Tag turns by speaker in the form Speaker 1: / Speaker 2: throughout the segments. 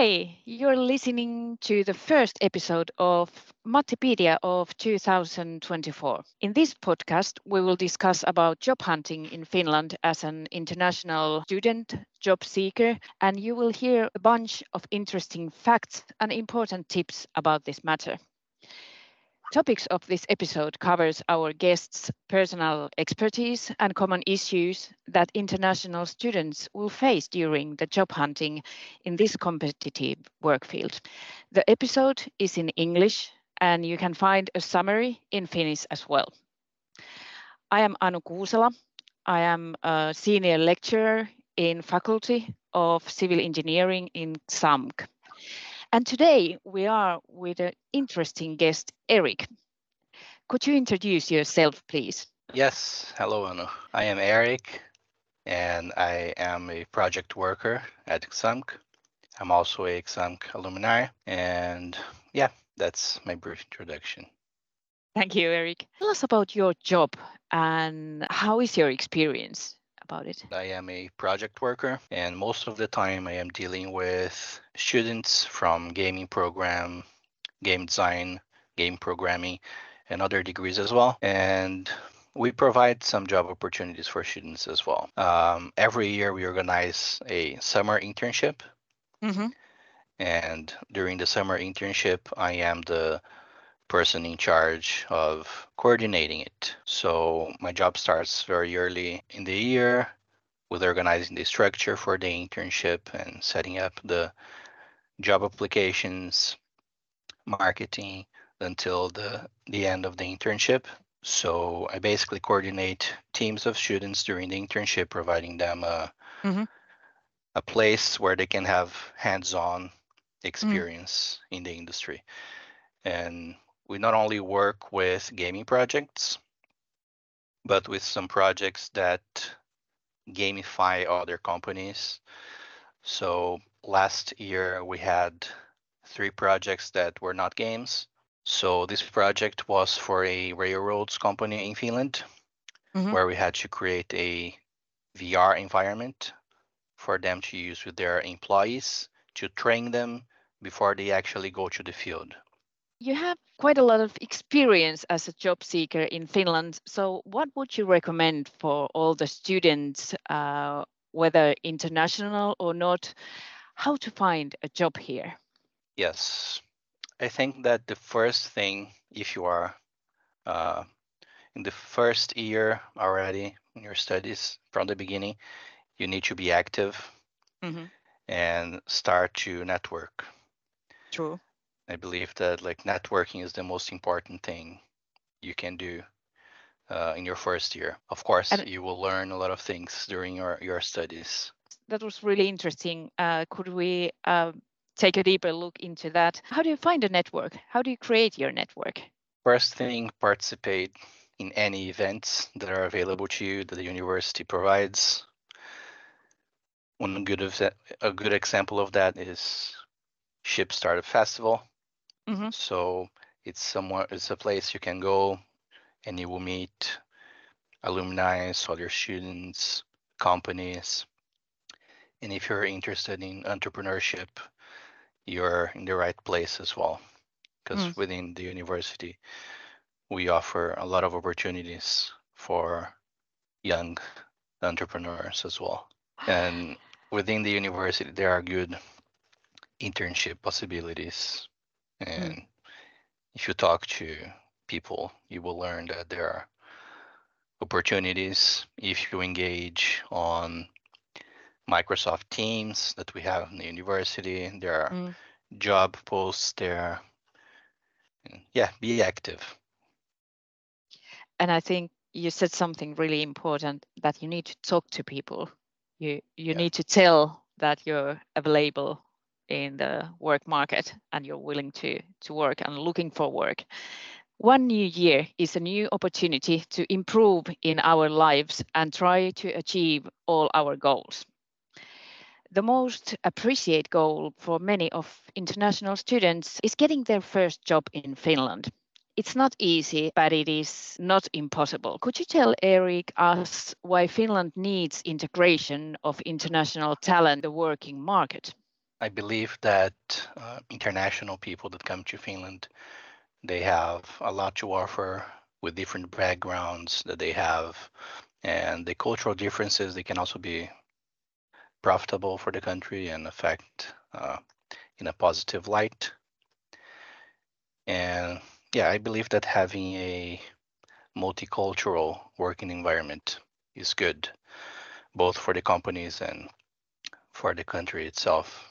Speaker 1: Hey, you're listening to the first episode of Mattipedia of 2024. In this podcast, we will discuss about job hunting in Finland as an international student, job seeker, and you will hear a bunch of interesting facts and important tips about this matter. Topics of this episode covers our guests' personal expertise and common issues that international students will face during the job hunting in this competitive work field. The episode is in English and you can find a summary in Finnish as well. I am Anu Kuusela. I am a senior lecturer in Faculty of Civil Engineering in XAMK. And today we are with an interesting guest, Eric. Could you introduce yourself, please?
Speaker 2: Yes, hello, Anu. I am Eric, and I am a project worker at XAMK. I'm also a XAMK alumni, and yeah, that's my brief introduction.
Speaker 1: Thank you, Eric. Tell us about your job and how is your experience? About it?
Speaker 2: I am a project worker, and most of the time I am dealing with students from gaming program, game design, game programming, and other degrees as well. And we provide some job opportunities for students as well. Um, every year we organize a summer internship. Mm-hmm. And during the summer internship, I am the person in charge of coordinating it. So my job starts very early in the year with organizing the structure for the internship and setting up the job applications, marketing until the, the end of the internship. So I basically coordinate teams of students during the internship, providing them a, mm-hmm. a place where they can have hands-on mm. experience mm. in the industry. And we not only work with gaming projects, but with some projects that gamify other companies. So last year we had three projects that were not games. So this project was for a railroads company in Finland, mm-hmm. where we had to create a VR environment for them to use with their employees to train them before they actually go to the field
Speaker 1: you have quite a lot of experience as a job seeker in Finland. So, what would you recommend for all the students, uh, whether international or not, how to find a job here?
Speaker 2: Yes, I think that the first thing, if you are uh, in the first year already in your studies from the beginning, you need to be active mm-hmm. and start to network.
Speaker 1: True
Speaker 2: I believe that like networking is the most important thing you can do uh, in your first year. Of course, and you will learn a lot of things during your, your studies.
Speaker 1: That was really interesting. Uh, could we uh, take a deeper look into that? How do you find a network? How do you create your network?
Speaker 2: First thing, participate in any events that are available to you that the university provides. One good a good example of that is Ship Startup Festival. Mm-hmm. So it's somewhere it's a place you can go and you will meet alumni, other students, companies. And if you're interested in entrepreneurship, you're in the right place as well. Because mm. within the university, we offer a lot of opportunities for young entrepreneurs as well. And within the university, there are good internship possibilities. And mm. if you talk to people, you will learn that there are opportunities if you engage on Microsoft Teams that we have in the university. There are mm. job posts there. Yeah, be active.
Speaker 1: And I think you said something really important that you need to talk to people. You you yeah. need to tell that you're available in the work market and you're willing to, to work and looking for work. One new year is a new opportunity to improve in our lives and try to achieve all our goals. The most appreciated goal for many of international students is getting their first job in Finland. It's not easy, but it is not impossible. Could you tell Eric us why Finland needs integration of international talent in the working market?
Speaker 2: I believe that uh, international people that come to Finland, they have a lot to offer with different backgrounds that they have, and the cultural differences they can also be profitable for the country and affect uh, in a positive light. And yeah, I believe that having a multicultural working environment is good, both for the companies and for the country itself.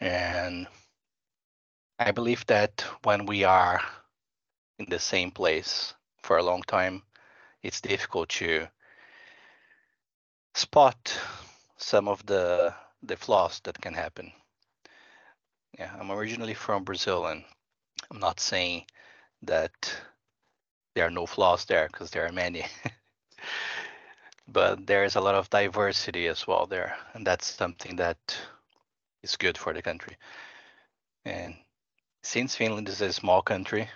Speaker 2: And I believe that when we are in the same place for a long time, it's difficult to spot some of the the flaws that can happen. Yeah, I'm originally from Brazil, and I'm not saying that there are no flaws there because there are many. but there is a lot of diversity as well there, and that's something that is good for the country. And since Finland is a small country,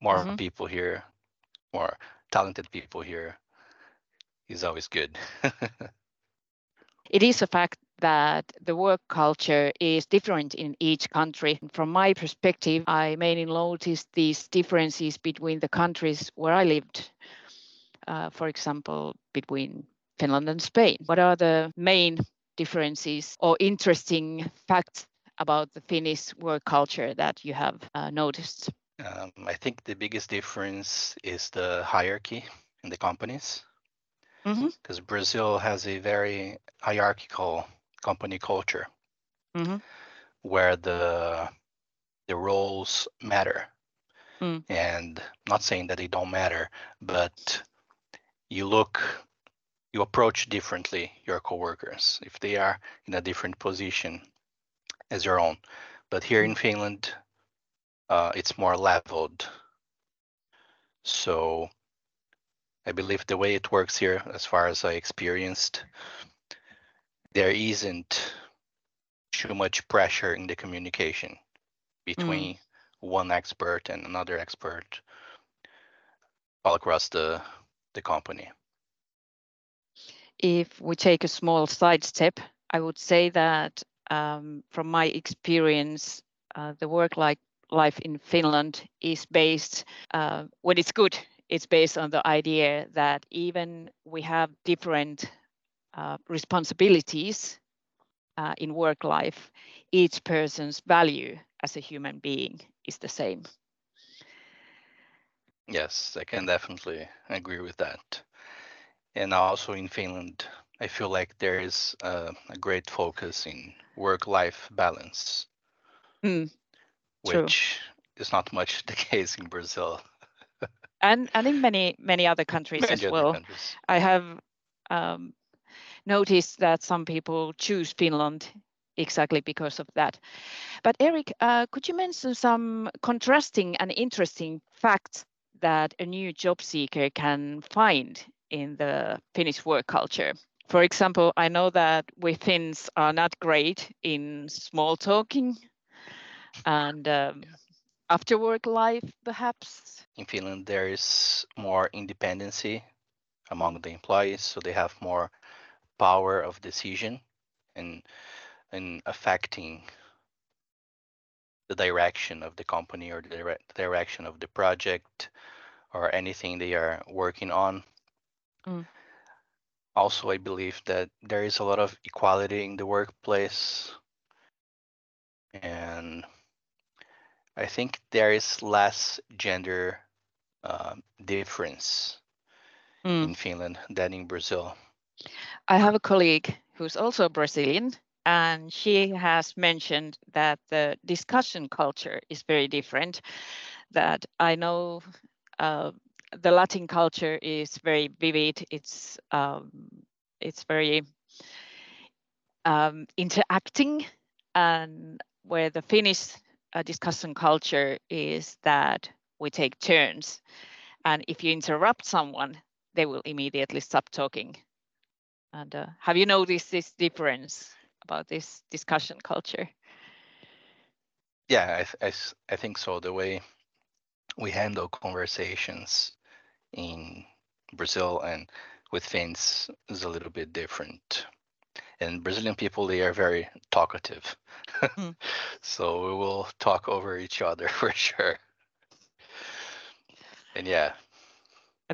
Speaker 2: more
Speaker 1: Mhm.
Speaker 2: people here, more talented people here is always good.
Speaker 1: It is a fact that the work culture is different in each country. From my perspective, I mainly noticed these differences between the countries where I lived. Uh, for example, between Finland and Spain. What are the main differences or interesting facts about the Finnish work culture that you have uh, noticed?
Speaker 2: um, I think the biggest difference is the hierarchy in the companies. Because Brazil has a very hierarchical company culture
Speaker 1: Mhm.
Speaker 2: where the the roles matter.
Speaker 1: Mm.
Speaker 2: And not saying that they don't matter, but you look you approach differently your coworkers if they are in a different position as your own. But here in Finland, uh, it's more leveled. So I believe the way it works here, as far as I experienced, there isn't too much pressure in the communication between one expert and another expert all across the the company.
Speaker 1: If we take a small sidestep, I would say that um, from my experience, uh, the work like life in Finland is based, uh, when it's good, it's based on the idea that even we have different uh, responsibilities uh, in work life, each person's value as a human being is the same.
Speaker 2: Yes, I can definitely agree with that. And also in Finland, I feel like there is a, a great focus in work-life balance,
Speaker 1: Mm, True.
Speaker 2: which is not much the case in Brazil.
Speaker 1: and and in many many other countries
Speaker 2: Many
Speaker 1: as
Speaker 2: other
Speaker 1: well.
Speaker 2: countries.
Speaker 1: I have um, noticed that some people choose Finland exactly because of that. But Eric, uh, could you mention some contrasting and interesting facts that a new job seeker can find in the Finnish work culture? For example, I know that we Finns are not great in small talking and um, after work life, perhaps.
Speaker 2: In Finland, there is more independency among the employees, so they have more power of decision and in affecting the direction of the company or the dire- direction of the project or anything they are working on.
Speaker 1: Mm.
Speaker 2: Also, I believe that there is a lot of equality in the workplace, and I think there is less gender uh, difference
Speaker 1: Mm.
Speaker 2: in Finland than in Brazil.
Speaker 1: I have a colleague who's also Brazilian, and she has mentioned that the discussion culture is very different. That I know uh, the Latin culture is very vivid. It's um, it's very um, interacting, and where the Finnish uh, discussion culture is that we take turns, and if you interrupt someone, they will immediately stop talking. And uh, have you noticed this difference about this discussion culture?
Speaker 2: Yeah, I, I I think so. The way we handle conversations in Brazil and with Finns is a little bit different. and Brazilian people they are very talkative,
Speaker 1: Mm.
Speaker 2: so we will talk over each other for sure. And yeah,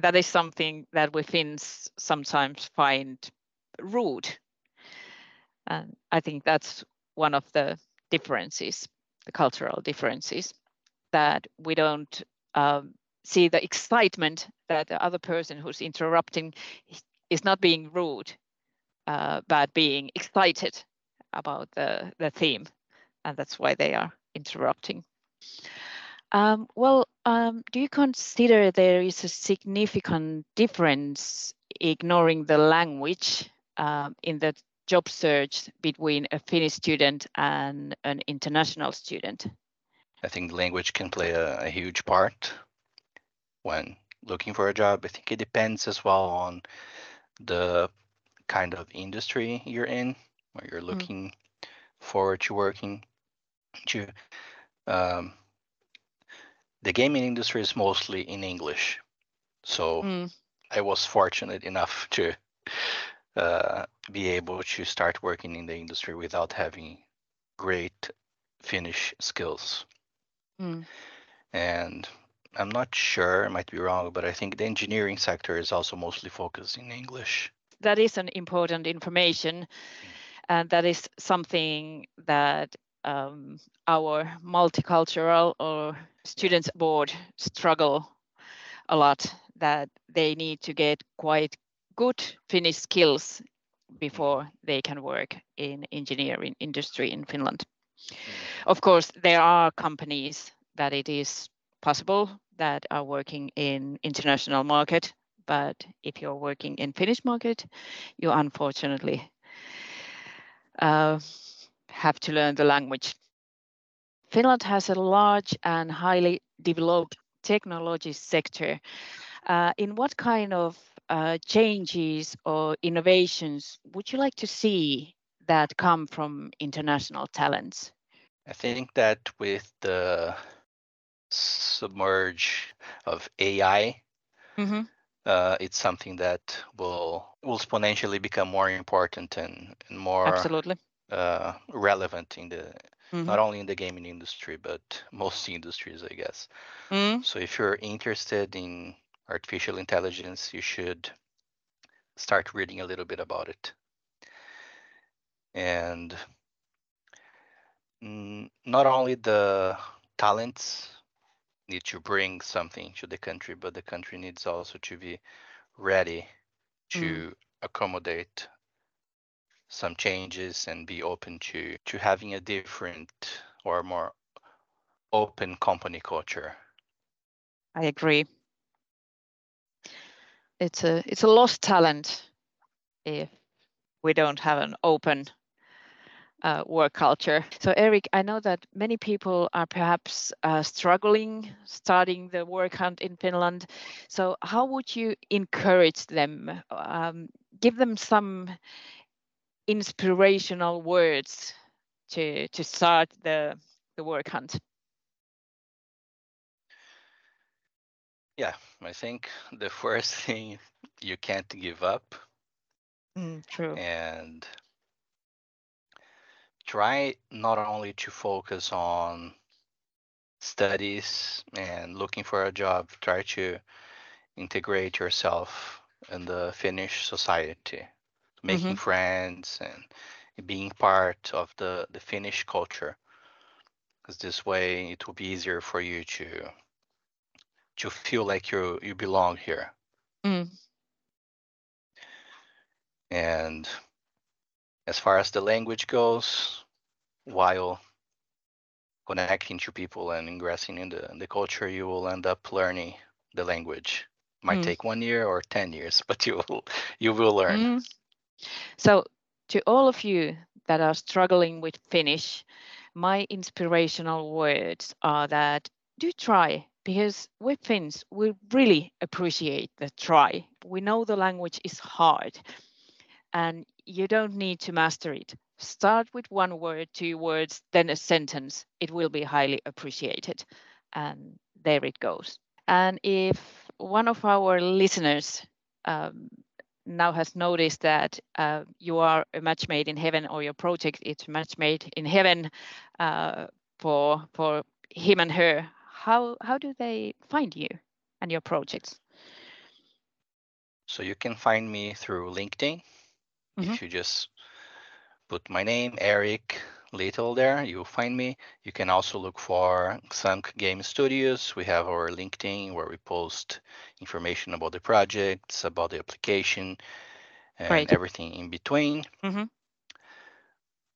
Speaker 1: that is something that we Finns sometimes find rude. And I think that's one of the differences, the cultural differences, that we don't um, see the excitement that the other person who's interrupting is not being rude, uh, but being excited about the, the theme. And that's why they are interrupting. Um, well, um, do you consider there is a significant difference ignoring the language um, in the job search between a Finnish student and an international student?
Speaker 2: I think language can play a, a huge part when looking for a job. I think it depends as well on the kind of industry you're in, where you're looking forward to working. To um, the gaming industry is mostly in English, so
Speaker 1: Mm,
Speaker 2: I was fortunate enough to uh, be able to start working in the industry without having great Finnish skills.
Speaker 1: mm,
Speaker 2: And I'm not sure, I might be wrong, but I think the engineering sector is also mostly focused in English.
Speaker 1: that is an important information, mm. and that is something that um, our multicultural or students board struggle a lot. That they need to get quite good Finnish skills before mm. they can work in engineering industry in Finland. Mm. Of course, there are companies that it is possible that are working in international market, but if you're working in Finnish market, you unfortunately uh, have to learn the language. Finland has a large and highly developed technology sector. Uh, in what kind of uh, changes or innovations would you like to see that come from international talents?
Speaker 2: I think that with the submerge of AI,
Speaker 1: Mm-hmm.
Speaker 2: uh, it's something that will will exponentially become more important and, and more
Speaker 1: Absolutely.
Speaker 2: uh, relevant in the
Speaker 1: Mhm.
Speaker 2: not only in the gaming industry but most industries, I guess.
Speaker 1: Mm,
Speaker 2: So if you're interested in artificial intelligence, you should start reading a little bit about it. And mm, not only the talents need to bring something to the country, but the country needs also to be ready to mm. accommodate some changes and be open to to having a different or more open company culture.
Speaker 1: I agree. It's a it's a lost talent if we don't have an open uh, work culture. So Eric, I know that many people are perhaps uh, struggling starting the work hunt in Finland. So how would you encourage them? Um, give them some inspirational words to to start the the work hunt.
Speaker 2: Yeah, I think the first thing you can't give up
Speaker 1: true.
Speaker 2: and try not only to focus on studies and looking for a job, try to integrate yourself in the Finnish society, making friends and being part of the, the Finnish culture. Because this way it will be easier for you to to feel like you you belong here.
Speaker 1: Mm.
Speaker 2: And as far as the language goes, while connecting to people and ingressing in the, in the culture, you will end up learning the language. Might
Speaker 1: Mm.
Speaker 2: take one year or ten years, but you will you will learn.
Speaker 1: Mm. So, to all of you that are struggling with Finnish, my inspirational words are that do try because we Finns, we really appreciate the try. We know the language is hard and you don't need to master it. Start with one word, two words, then a sentence. It will be highly appreciated. And there it goes. And if one of our listeners um, now has noticed that uh, you are a match made in heaven or your project is match made in heaven uh, for for him and her how how do they find you and your projects
Speaker 2: so you can find me through linkedin mm-hmm. if you just put my name eric Littell there you'll find me you can also look for Xamk game studios we have our linkedin where we post information about the projects about the application and right. everything in between mm-hmm.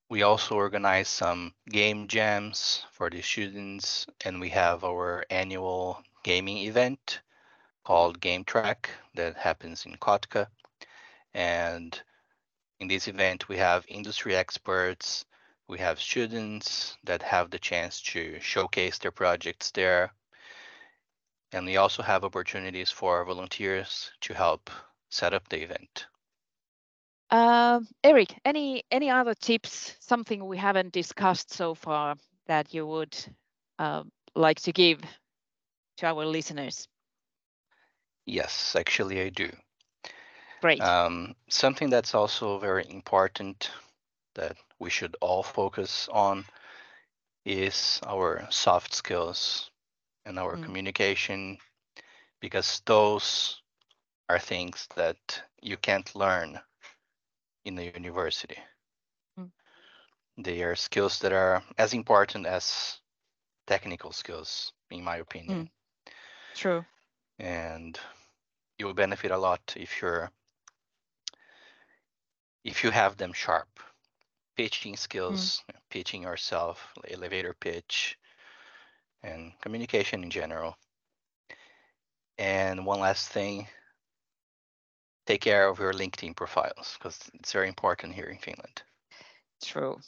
Speaker 2: we also organize some game jams for the students and we have our annual gaming event called game track that happens in kotka and in this event we have industry experts we have students that have the chance to showcase their projects there. And we also have opportunities for volunteers to help set up the event.
Speaker 1: Uh, Eric, any any other tips, something we haven't discussed so far that you would uh, like to give to our listeners?
Speaker 2: Yes, actually I do.
Speaker 1: Great.
Speaker 2: Um, something that's also very important that we should all focus on is our soft skills and our mm. communication because those are things that you can't learn in the university. Mm. They are skills that are as important as technical skills, in my opinion. Mm.
Speaker 1: True.
Speaker 2: And you will benefit a lot if you're if you have them sharp pitching skills, mm. pitching yourself, elevator pitch, and communication in general. And one last thing, take care of your LinkedIn profiles because it's very important here in Finland.
Speaker 1: True.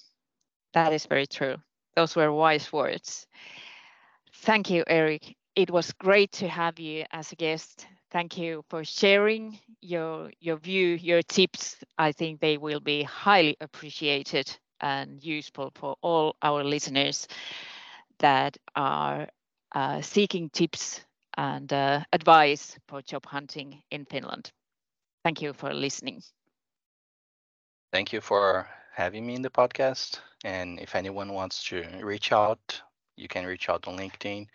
Speaker 1: That is very true. Those were wise words. Thank you, Eric. It was great to have you as a guest. Thank you for sharing your your view, your tips. I think they will be highly appreciated and useful for all our listeners that are uh, seeking tips and uh, advice for job hunting in Finland. Thank you for listening.
Speaker 2: Thank you for having me in the podcast. And if anyone wants to reach out, you can reach out on LinkedIn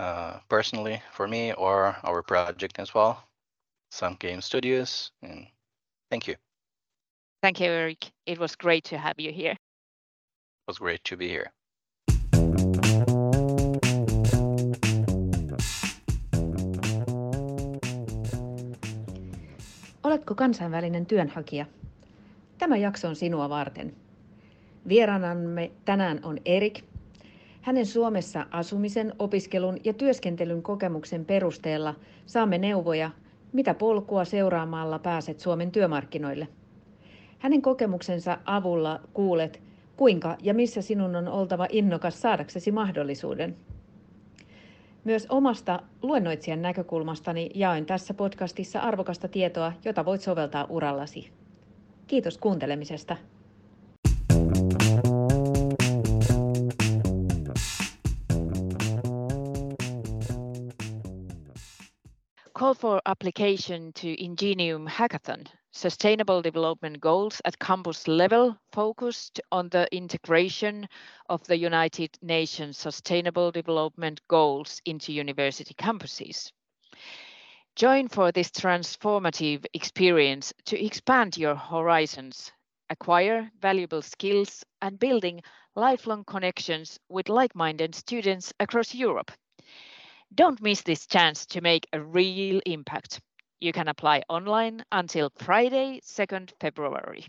Speaker 2: uh, personally for me or our project as well, Xamk Game Studios. And thank you.
Speaker 1: Thank you, Eric. It was great to have you here.
Speaker 2: It was great to be here.
Speaker 3: Oletko kansainvälinen työnhakija? Tämä jakso on sinua varten. Vieraanamme tänään on Erik, hänen Suomessa asumisen, opiskelun ja työskentelyn kokemuksen perusteella saamme neuvoja, mitä polkua seuraamalla pääset Suomen työmarkkinoille. Hänen kokemuksensa avulla kuulet, kuinka ja missä sinun on oltava innokas saadaksesi mahdollisuuden. Myös omasta luennoitsijan näkökulmastani jaoin tässä podcastissa arvokasta tietoa, jota voit soveltaa urallasi. Kiitos kuuntelemisesta.
Speaker 1: Call for application to Ingenium Hackathon, Sustainable Development Goals at campus level focused on the integration of the United Nations Sustainable Development Goals into university campuses. Join for this transformative experience to expand your horizons, acquire valuable skills, and building lifelong connections with like-minded students across Europe. Don't miss this chance to make a real impact. You can apply online until Friday, 2nd February.